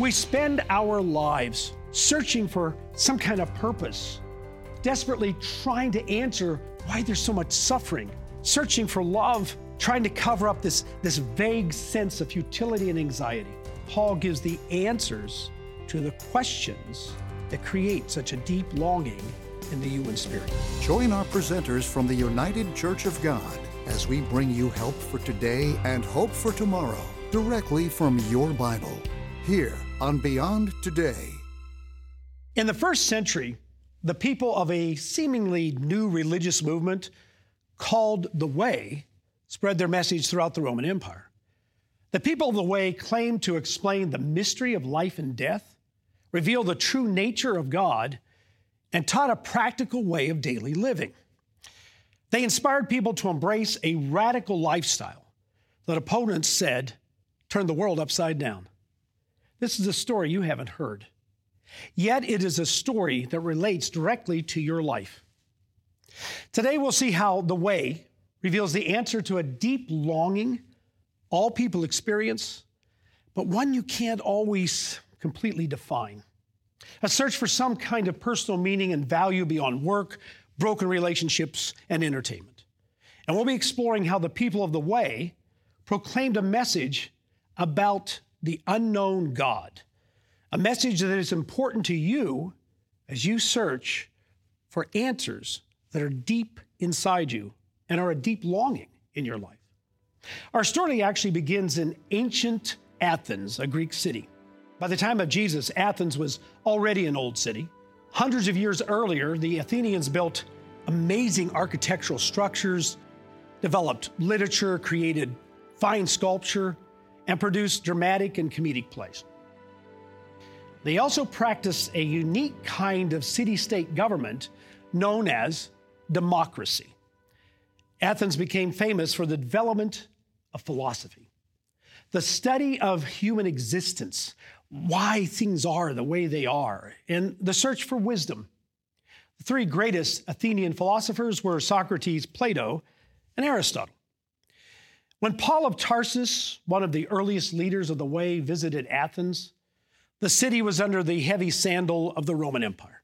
We spend our lives searching for some kind of purpose, desperately trying to answer why there's so much suffering, searching for love, trying to cover up this, this vague sense of futility and anxiety. Paul gives the answers to the questions that create such a deep longing in the human spirit. Join our presenters from the United Church of God as we bring you help for today and hope for tomorrow directly from your Bible here on Beyond Today. In the first century, the people of a seemingly new religious movement called the Way spread their message throughout the Roman Empire. The people of the Way claimed to explain the mystery of life and death, reveal the true nature of God, and taught a practical way of daily living. They inspired people to embrace a radical lifestyle that opponents said turned the world upside down. This is a story you haven't heard. Yet it is a story that relates directly to your life. Today we'll see how the way reveals the answer to a deep longing all people experience, but one you can't always completely define. A search for some kind of personal meaning and value beyond work, broken relationships, and entertainment. And we'll be exploring how the people of the way proclaimed a message about the unknown God, a message that is important to you as you search for answers that are deep inside you and are a deep longing in your life. Our story actually begins in ancient Athens, a Greek city. By the time of Jesus, Athens was already an old city. Hundreds of years earlier, the Athenians built amazing architectural structures, developed literature, created fine sculpture, and produced dramatic and comedic plays. They also practiced a unique kind of city state government known as democracy. Athens became famous for the development of philosophy, the study of human existence, why things are the way they are, and the search for wisdom. The three greatest Athenian philosophers were Socrates, Plato, and Aristotle. When Paul of Tarsus, one of the earliest leaders of the way, visited Athens, the city was under the heavy sandal of the Roman Empire.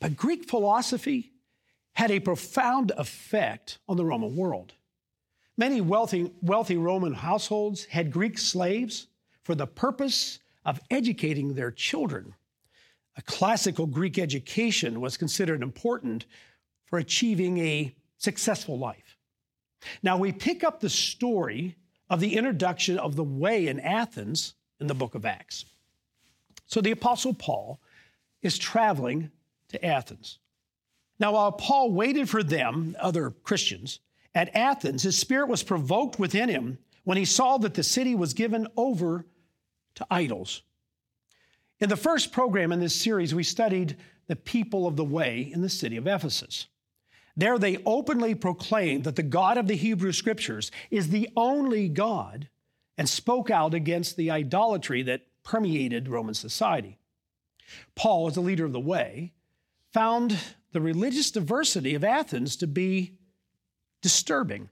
But Greek philosophy had a profound effect on the Roman world. Many wealthy, wealthy Roman households had Greek slaves for the purpose of educating their children. A classical Greek education was considered important for achieving a successful life. Now, we pick up the story of the introduction of the way in Athens in the book of Acts. So, the Apostle Paul is traveling to Athens. Now, while Paul waited for them, other Christians, at Athens, his spirit was provoked within him when he saw that the city was given over to idols. In the first program in this series, we studied the people of the way in the city of Ephesus. There they openly proclaimed that the God of the Hebrew Scriptures is the only God and spoke out against the idolatry that permeated Roman society. Paul, as the leader of the way, found the religious diversity of Athens to be disturbing.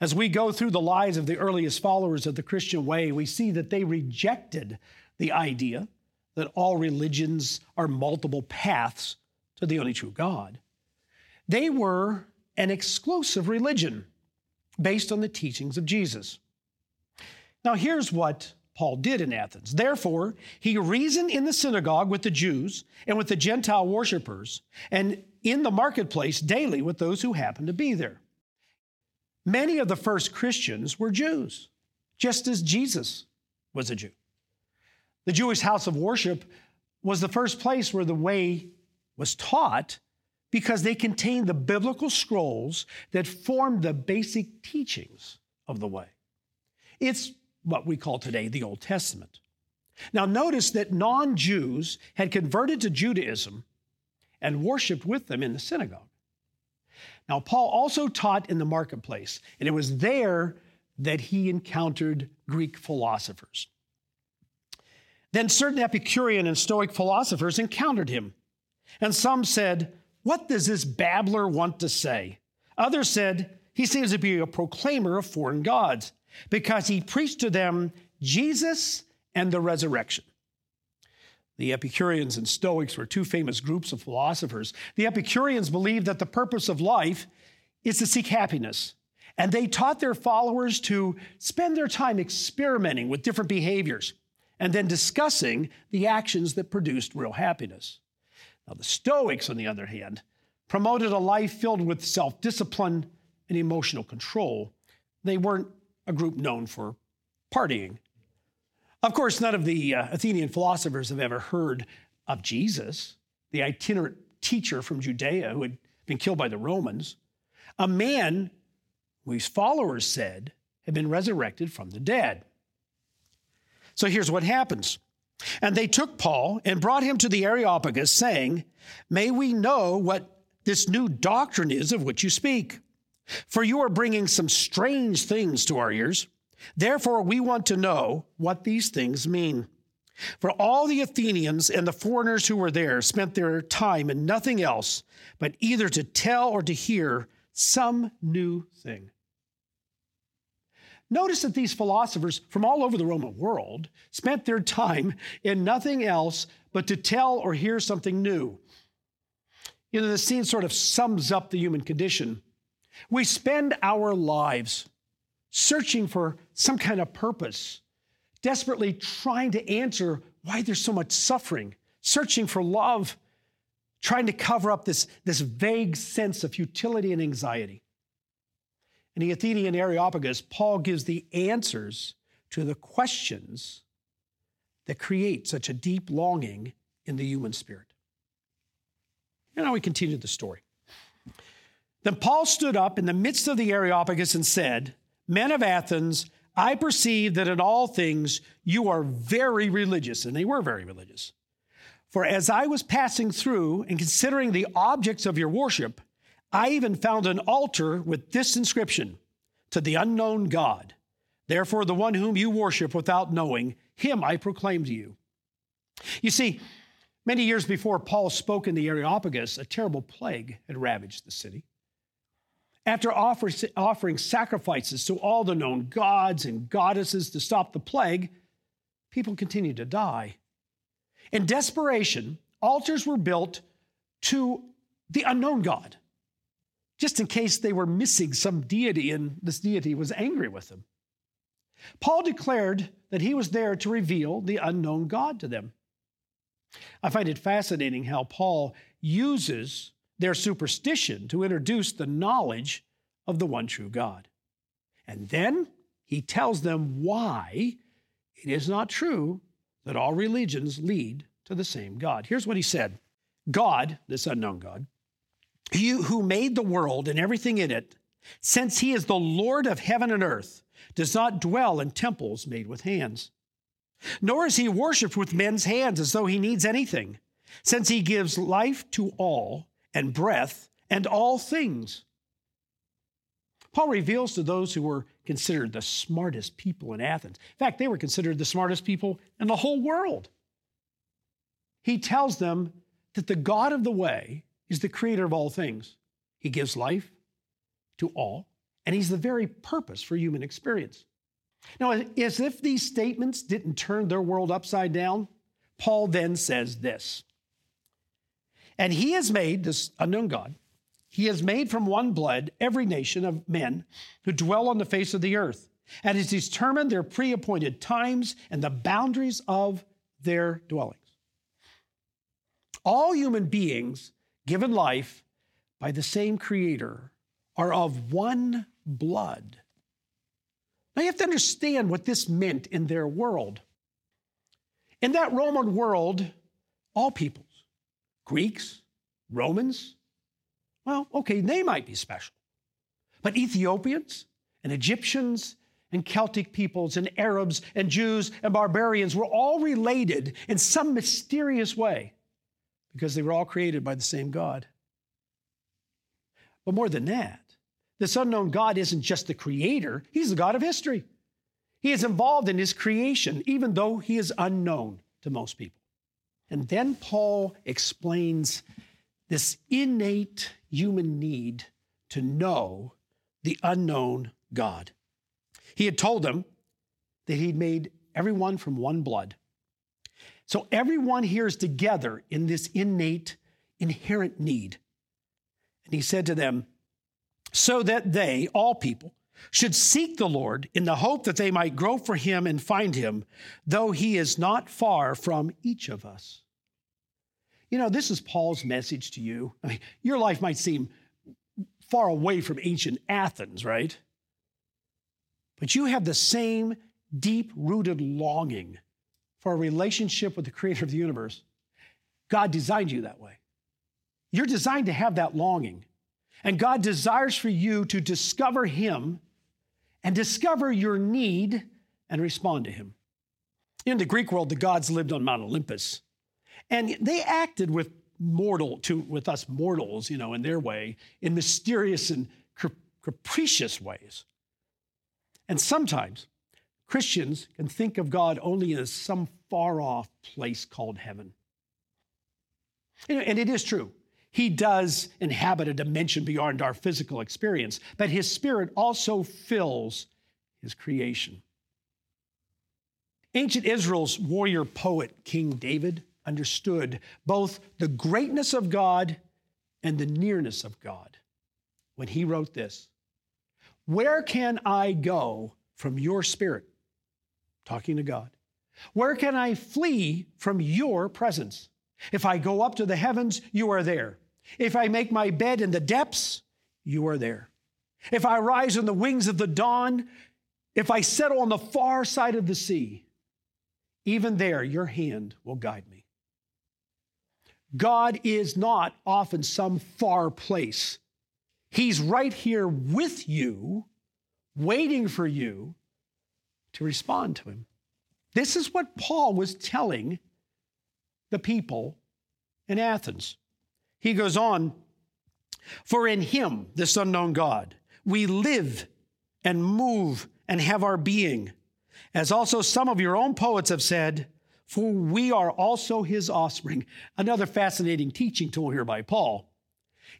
As we go through the lives of the earliest followers of the Christian way, we see that they rejected the idea that all religions are multiple paths to the only true God. They were an exclusive religion based on the teachings of Jesus. Now, here's what Paul did in Athens. Therefore, he reasoned in the synagogue with the Jews and with the Gentile worshippers, and in the marketplace daily with those who happened to be there. Many of the first Christians were Jews, just as Jesus was a Jew. The Jewish house of worship was the first place where the way was taught because they contain the biblical scrolls that form the basic teachings of the way. It's what we call today the Old Testament. Now, notice that non Jews had converted to Judaism and worshiped with them in the synagogue. Now, Paul also taught in the marketplace, and it was there that he encountered Greek philosophers. Then certain Epicurean and Stoic philosophers encountered him, and some said, what does this babbler want to say? Others said, He seems to be a proclaimer of foreign gods because he preached to them Jesus and the resurrection. The Epicureans and Stoics were two famous groups of philosophers. The Epicureans believed that the purpose of life is to seek happiness. And they taught their followers to spend their time experimenting with different behaviors and then discussing the actions that produced real happiness. Now, the Stoics, on the other hand, promoted a life filled with self discipline and emotional control. They weren't a group known for partying. Of course, none of the uh, Athenian philosophers have ever heard of Jesus, the itinerant teacher from Judea who had been killed by the Romans, a man whose followers said had been resurrected from the dead. So here's what happens. And they took Paul and brought him to the Areopagus, saying, May we know what this new doctrine is of which you speak. For you are bringing some strange things to our ears. Therefore, we want to know what these things mean. For all the Athenians and the foreigners who were there spent their time in nothing else but either to tell or to hear some new thing. Notice that these philosophers from all over the Roman world spent their time in nothing else but to tell or hear something new. You know, the scene sort of sums up the human condition. We spend our lives searching for some kind of purpose, desperately trying to answer why there's so much suffering, searching for love, trying to cover up this, this vague sense of futility and anxiety. In the Athenian Areopagus, Paul gives the answers to the questions that create such a deep longing in the human spirit. And now we continue the story. Then Paul stood up in the midst of the Areopagus and said, Men of Athens, I perceive that in all things you are very religious. And they were very religious. For as I was passing through and considering the objects of your worship, I even found an altar with this inscription to the unknown God. Therefore, the one whom you worship without knowing, him I proclaim to you. You see, many years before Paul spoke in the Areopagus, a terrible plague had ravaged the city. After offer, offering sacrifices to all the known gods and goddesses to stop the plague, people continued to die. In desperation, altars were built to the unknown God, just in case they were missing some deity and this deity was angry with them. Paul declared that he was there to reveal the unknown God to them. I find it fascinating how Paul uses their superstition to introduce the knowledge of the one true God. And then he tells them why it is not true that all religions lead to the same God. Here's what he said God, this unknown God, you who made the world and everything in it, since he is the Lord of heaven and earth, does not dwell in temples made with hands. Nor is he worshiped with men's hands as though he needs anything, since he gives life to all and breath and all things. Paul reveals to those who were considered the smartest people in Athens. In fact, they were considered the smartest people in the whole world. He tells them that the God of the way is the creator of all things. He gives life to all, and he's the very purpose for human experience. Now, as if these statements didn't turn their world upside down, Paul then says this And he has made, this unknown God, he has made from one blood every nation of men who dwell on the face of the earth, and has determined their pre appointed times and the boundaries of their dwellings. All human beings given life by the same Creator are of one blood. Now you have to understand what this meant in their world. In that Roman world, all peoples, Greeks, Romans, well, okay, they might be special. But Ethiopians and Egyptians and Celtic peoples and Arabs and Jews and barbarians were all related in some mysterious way because they were all created by the same God. But more than that, this unknown God isn't just the creator, he's the God of history. He is involved in his creation, even though he is unknown to most people. And then Paul explains this innate human need to know the unknown God. He had told them that he'd made everyone from one blood. So everyone here is together in this innate, inherent need. And he said to them, so that they, all people, should seek the Lord in the hope that they might grow for him and find him, though he is not far from each of us. You know, this is Paul's message to you. I mean, your life might seem far away from ancient Athens, right? But you have the same deep rooted longing for a relationship with the creator of the universe. God designed you that way. You're designed to have that longing. And God desires for you to discover Him and discover your need and respond to Him. In the Greek world, the gods lived on Mount Olympus, and they acted with mortal to with us mortals, you know, in their way, in mysterious and capricious ways. And sometimes Christians can think of God only as some far off place called heaven. And it is true. He does inhabit a dimension beyond our physical experience, but his spirit also fills his creation. Ancient Israel's warrior poet, King David, understood both the greatness of God and the nearness of God when he wrote this Where can I go from your spirit? Talking to God. Where can I flee from your presence? If I go up to the heavens, you are there. If I make my bed in the depths, you are there. If I rise on the wings of the dawn, if I settle on the far side of the sea, even there your hand will guide me. God is not off in some far place. He's right here with you, waiting for you to respond to him. This is what Paul was telling the people in Athens. He goes on, For in him, this unknown God, we live and move and have our being. As also some of your own poets have said, for we are also his offspring. Another fascinating teaching tool here by Paul.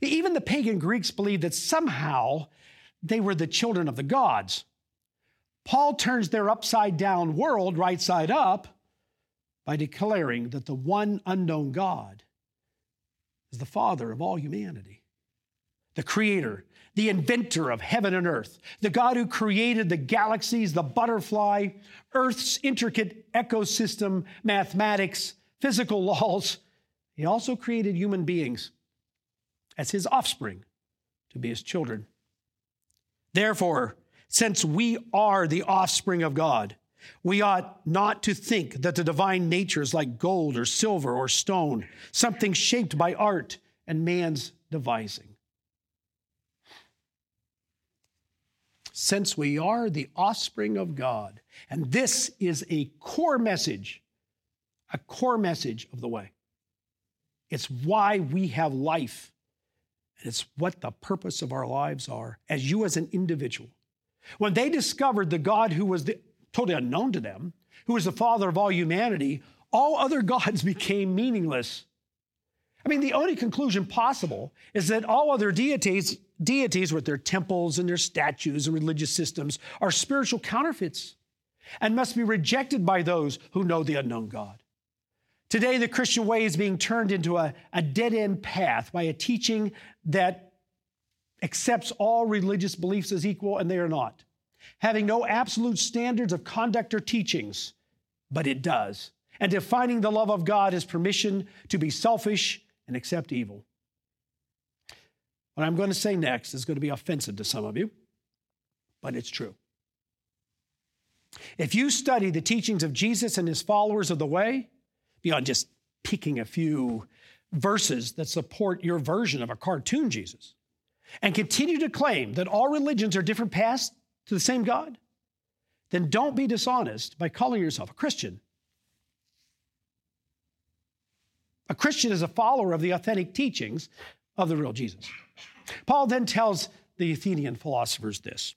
Even the pagan Greeks believed that somehow they were the children of the gods. Paul turns their upside down world right side up by declaring that the one unknown God is the Father of all humanity, the Creator, the inventor of heaven and earth, the God who created the galaxies, the butterfly, Earth's intricate ecosystem, mathematics, physical laws. He also created human beings as his offspring to be his children. Therefore, since we are the offspring of God, we ought not to think that the divine nature is like gold or silver or stone, something shaped by art and man's devising. Since we are the offspring of God, and this is a core message, a core message of the way. It's why we have life, and it's what the purpose of our lives are as you as an individual. When they discovered the God who was the totally unknown to them, who was the father of all humanity, all other gods became meaningless. I mean, the only conclusion possible is that all other deities, deities with their temples and their statues and religious systems, are spiritual counterfeits and must be rejected by those who know the unknown God. Today, the Christian way is being turned into a, a dead end path by a teaching that accepts all religious beliefs as equal, and they are not having no absolute standards of conduct or teachings, but it does, and defining the love of God as permission to be selfish and accept evil. What I'm going to say next is going to be offensive to some of you, but it's true. If you study the teachings of Jesus and his followers of the way, beyond just picking a few verses that support your version of a cartoon Jesus, and continue to claim that all religions are different paths to the same God, then don't be dishonest by calling yourself a Christian. A Christian is a follower of the authentic teachings of the real Jesus. Paul then tells the Athenian philosophers this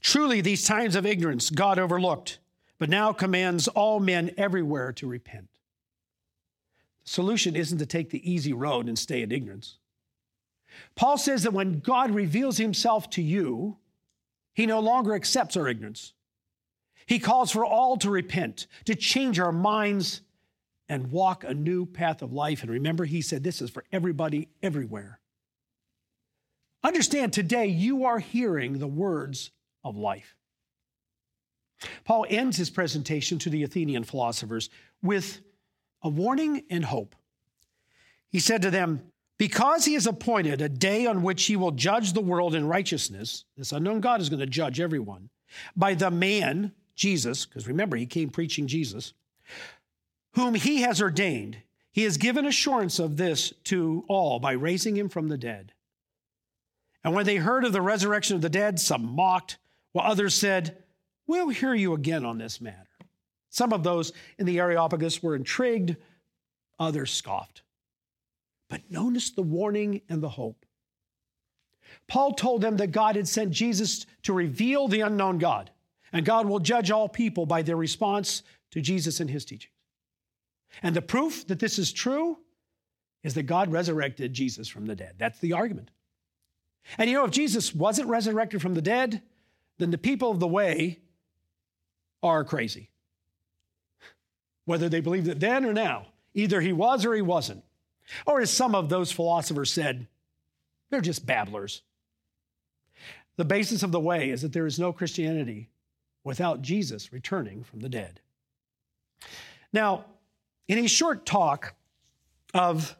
Truly, these times of ignorance God overlooked, but now commands all men everywhere to repent. Solution isn't to take the easy road and stay in ignorance. Paul says that when God reveals himself to you, he no longer accepts our ignorance. He calls for all to repent, to change our minds and walk a new path of life. And remember, he said this is for everybody, everywhere. Understand today you are hearing the words of life. Paul ends his presentation to the Athenian philosophers with a warning and hope. He said to them, Because he has appointed a day on which he will judge the world in righteousness, this unknown God is going to judge everyone, by the man, Jesus, because remember, he came preaching Jesus, whom he has ordained. He has given assurance of this to all by raising him from the dead. And when they heard of the resurrection of the dead, some mocked, while others said, We'll hear you again on this matter. Some of those in the Areopagus were intrigued, others scoffed. But notice the warning and the hope. Paul told them that God had sent Jesus to reveal the unknown God, and God will judge all people by their response to Jesus and his teachings. And the proof that this is true is that God resurrected Jesus from the dead. That's the argument. And you know, if Jesus wasn't resurrected from the dead, then the people of the way are crazy. Whether they believed it then or now, either he was or he wasn't. Or as some of those philosophers said, they're just babblers. The basis of the way is that there is no Christianity without Jesus returning from the dead. Now, in a short talk of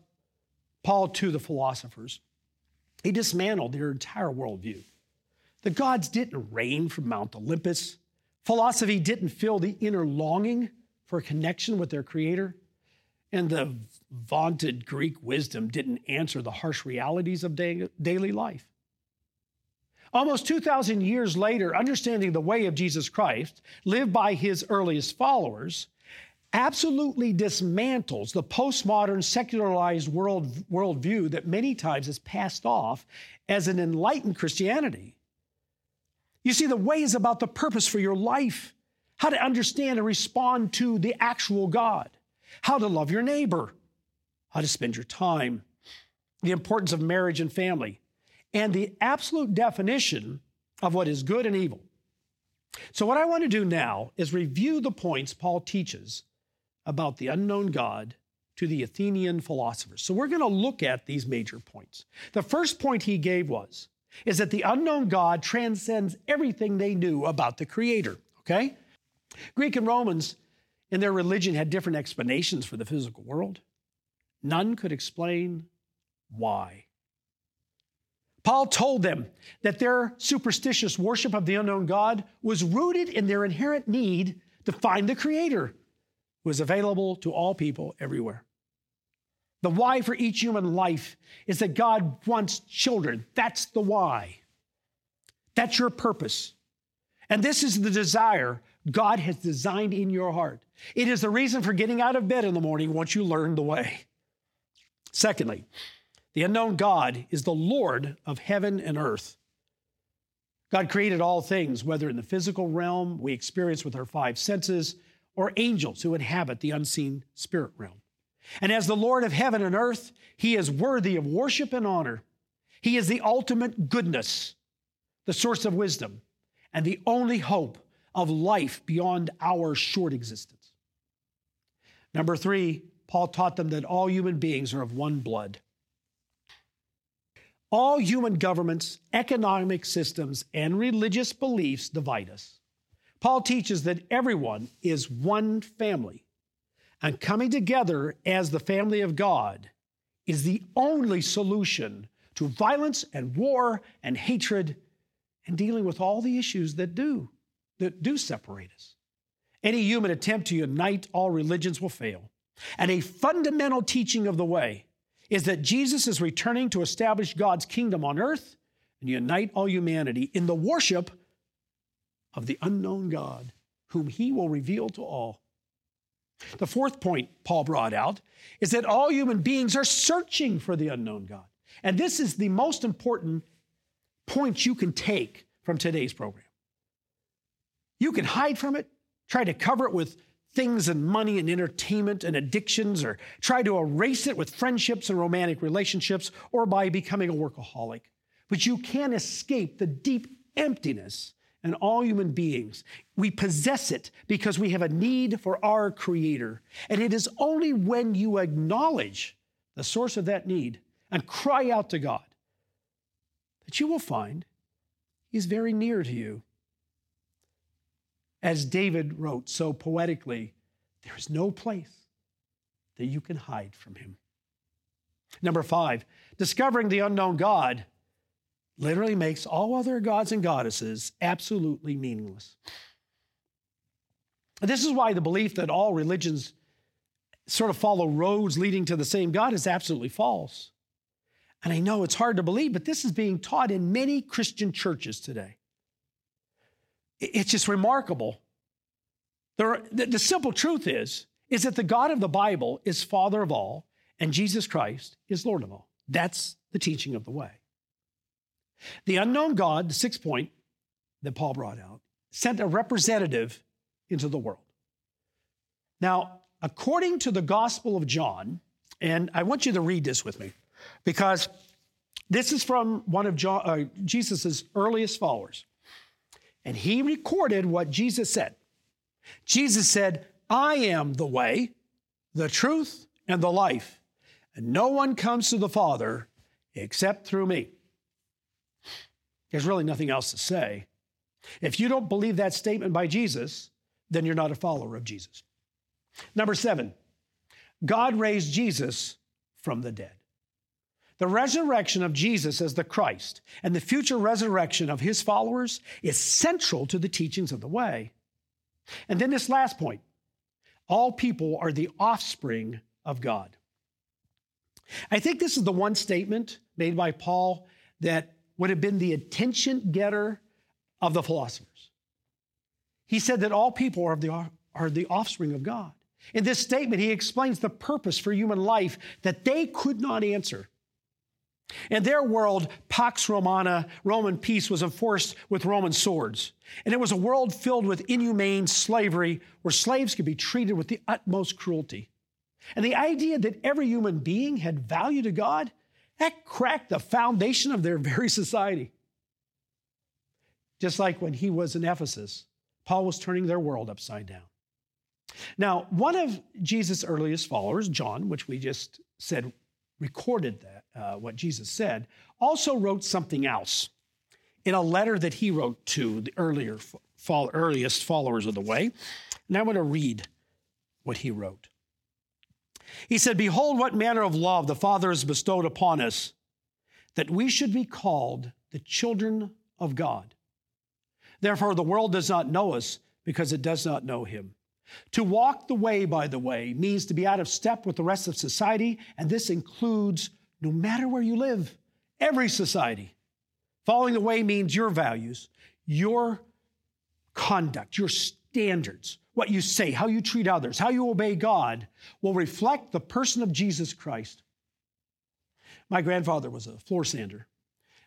Paul to the philosophers, he dismantled their entire worldview. The gods didn't reign from Mount Olympus. Philosophy didn't fill the inner longing for a connection with their creator. And the vaunted Greek wisdom didn't answer the harsh realities of daily life. Almost 2,000 years later, understanding the way of Jesus Christ, lived by his earliest followers, absolutely dismantles the postmodern secularized world worldview that many times is passed off as an enlightened Christianity. You see, the way is about the purpose for your life, how to understand and respond to the actual God, how to love your neighbor, how to spend your time, the importance of marriage and family, and the absolute definition of what is good and evil. So, what I want to do now is review the points Paul teaches about the unknown God to the Athenian philosophers. So we're going to look at these major points. The first point he gave was is that the unknown God transcends everything they knew about the creator, okay? Greek and Romans in their religion had different explanations for the physical world. None could explain why. Paul told them that their superstitious worship of the unknown God was rooted in their inherent need to find the creator who is available to all people everywhere. The why for each human life is that God wants children. That's the why. That's your purpose. And this is the desire God has designed in your heart. It is the reason for getting out of bed in the morning once you learn the way. Secondly, the unknown God is the Lord of heaven and earth. God created all things, whether in the physical realm we experience with our five senses or angels who inhabit the unseen spirit realm. And as the Lord of heaven and earth, he is worthy of worship and honor. He is the ultimate goodness, the source of wisdom, and the only hope of life beyond our short existence. Number three, Paul taught them that all human beings are of one blood. All human governments, economic systems, and religious beliefs divide us. Paul teaches that everyone is one family, and coming together as the family of God is the only solution to violence and war and hatred and dealing with all the issues that do that do separate us. Any human attempt to unite all religions will fail. And a fundamental teaching of the way is that Jesus is returning to establish God's kingdom on earth and unite all humanity in the worship of the unknown God, whom he will reveal to all. The fourth point Paul brought out is that all human beings are searching for the unknown God. And this is the most important point you can take from today's program. You can hide from it, try to cover it with things and money and entertainment and addictions, or try to erase it with friendships and romantic relationships, or by becoming a workaholic. But you can't escape the deep emptiness and all human beings. We possess it because we have a need for our Creator. And it is only when you acknowledge the source of that need and cry out to God that you will find He's very near to you. As David wrote so poetically, there is no place that you can hide from Him. Number five, discovering the unknown God literally makes all other gods and goddesses absolutely meaningless. This is why the belief that all religions sort of follow roads leading to the same God is absolutely false. And I know it's hard to believe, but this is being taught in many Christian churches today. It's just remarkable. Are, the, the simple truth is, is that the God of the Bible is Father of all, and Jesus Christ is Lord of all. That's the teaching of the way. The unknown God, the sixth point that Paul brought out, sent a representative into the world. Now, according to the Gospel of John, and I want you to read this with me because this is from one of uh, Jesus' earliest followers. And he recorded what Jesus said. Jesus said, I am the way, the truth, and the life, and no one comes to the Father except through me. There's really nothing else to say. If you don't believe that statement by Jesus, then you're not a follower of Jesus. Number seven, God raised Jesus from the dead. The resurrection of Jesus as the Christ and the future resurrection of his followers is central to the teachings of the way. And then this last point all people are the offspring of God. I think this is the one statement made by Paul that would have been the attention getter of the philosophers. He said that all people are the, are the offspring of God. In this statement, he explains the purpose for human life that they could not answer. In their world, Pax Romana, Roman peace, was enforced with Roman swords. And it was a world filled with inhumane slavery where slaves could be treated with the utmost cruelty. And the idea that every human being had value to God that cracked the foundation of their very society. Just like when he was in Ephesus, Paul was turning their world upside down. Now, one of Jesus' earliest followers, John, which we just said recorded that, uh, what Jesus said, also wrote something else in a letter that he wrote to the earlier, earliest followers of the way. And I want to read what he wrote. He said, Behold, what manner of love the Father has bestowed upon us, that we should be called the children of God. Therefore, the world does not know us because it does not know him. To walk the way, by the way, means to be out of step with the rest of society, and this includes no matter where you live, every society. Following the way means your values, your conduct, your standards, what you say, how you treat others, how you obey God will reflect the person of Jesus Christ. My grandfather was a floor sander.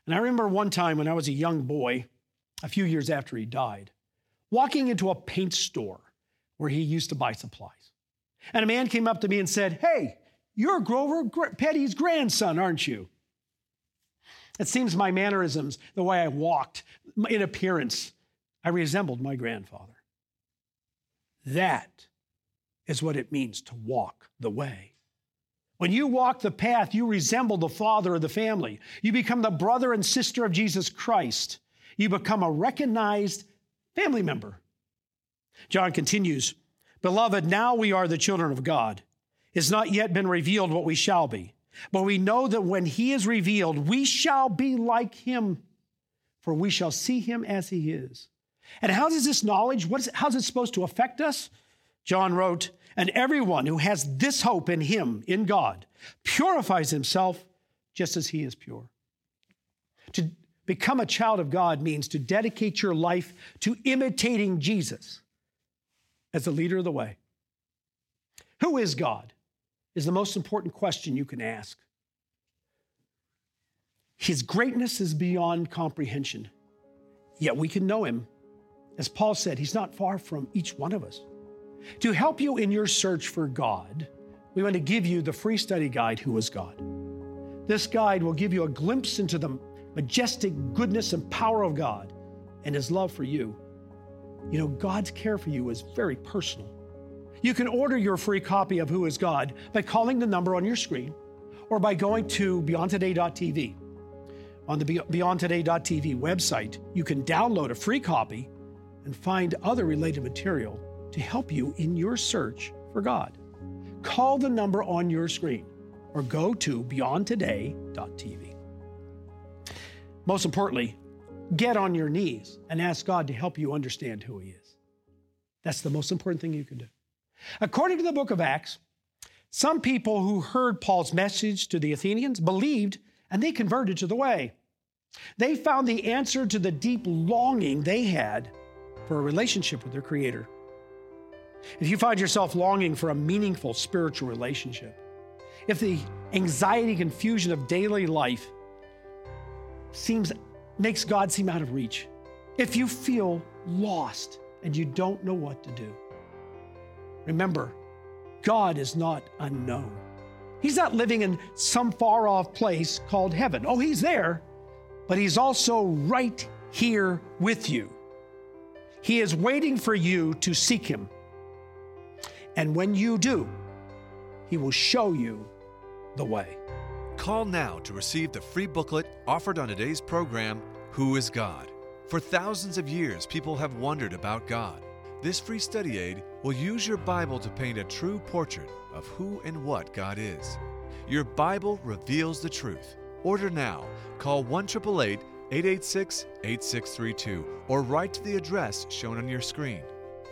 And I remember one time when I was a young boy, a few years after he died, walking into a paint store where he used to buy supplies. And a man came up to me and said, Hey, you're Grover Petty's grandson, aren't you? It seems my mannerisms, the way I walked, in appearance, I resembled my grandfather. That is what it means to walk the way. When you walk the path, you resemble the father of the family. You become the brother and sister of Jesus Christ. You become a recognized family member. John continues Beloved, now we are the children of God. It's not yet been revealed what we shall be, but we know that when he is revealed, we shall be like him, for we shall see him as he is. And how does this knowledge, what is, how's it supposed to affect us? John wrote, and everyone who has this hope in him, in God, purifies himself just as he is pure. To become a child of God means to dedicate your life to imitating Jesus as the leader of the way. Who is God? Is the most important question you can ask. His greatness is beyond comprehension, yet we can know him as Paul said, he's not far from each one of us. To help you in your search for God, we want to give you the free study guide, Who is God? This guide will give you a glimpse into the majestic goodness and power of God and his love for you. You know, God's care for you is very personal. You can order your free copy of Who is God by calling the number on your screen or by going to beyondtoday.tv. On the beyondtoday.tv website, you can download a free copy and find other related material to help you in your search for God. Call the number on your screen or go to beyondtoday.tv. Most importantly, get on your knees and ask God to help you understand who He is. That's the most important thing you can do. According to the book of Acts, some people who heard Paul's message to the Athenians believed and they converted to the way. They found the answer to the deep longing they had for a relationship with their Creator. If you find yourself longing for a meaningful spiritual relationship, if the anxiety confusion of daily life seems makes God seem out of reach, if you feel lost and you don't know what to do, remember, God is not unknown. He's not living in some far off place called heaven. Oh, He's there, but He's also right here with you. He is waiting for you to seek Him. And when you do, He will show you the way. Call now to receive the free booklet offered on today's program, Who is God? For thousands of years, people have wondered about God. This free study aid will use your Bible to paint a true portrait of who and what God is. Your Bible reveals the truth. Order now. Call 1 886 8632 or write to the address shown on your screen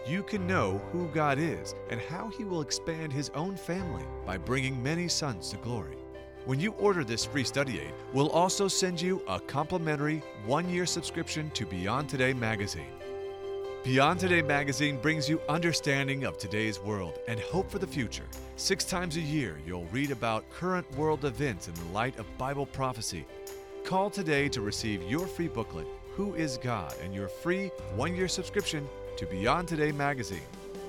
you can know who God is and how He will expand His own family by bringing many sons to glory. When you order this free study aid, we'll also send you a complimentary one year subscription to Beyond Today magazine. Beyond Today magazine brings you understanding of today's world and hope for the future. Six times a year, you'll read about current world events in the light of Bible prophecy. Call today to receive your free booklet, Who is God, and your free one year subscription to Beyond Today magazine,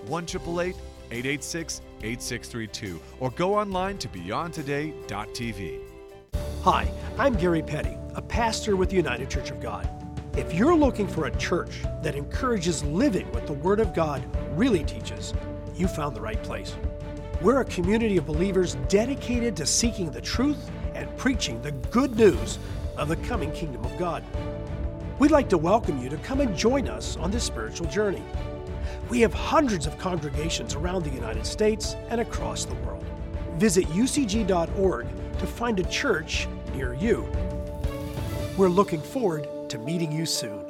1 886 8632, or go online to beyondtoday.tv. Hi, I'm Gary Petty, a pastor with the United Church of God. If you're looking for a church that encourages living what the Word of God really teaches, you found the right place. We're a community of believers dedicated to seeking the truth and preaching the good news of the coming kingdom of God. We'd like to welcome you to come and join us on this spiritual journey. We have hundreds of congregations around the United States and across the world. Visit ucg.org to find a church near you. We're looking forward to meeting you soon.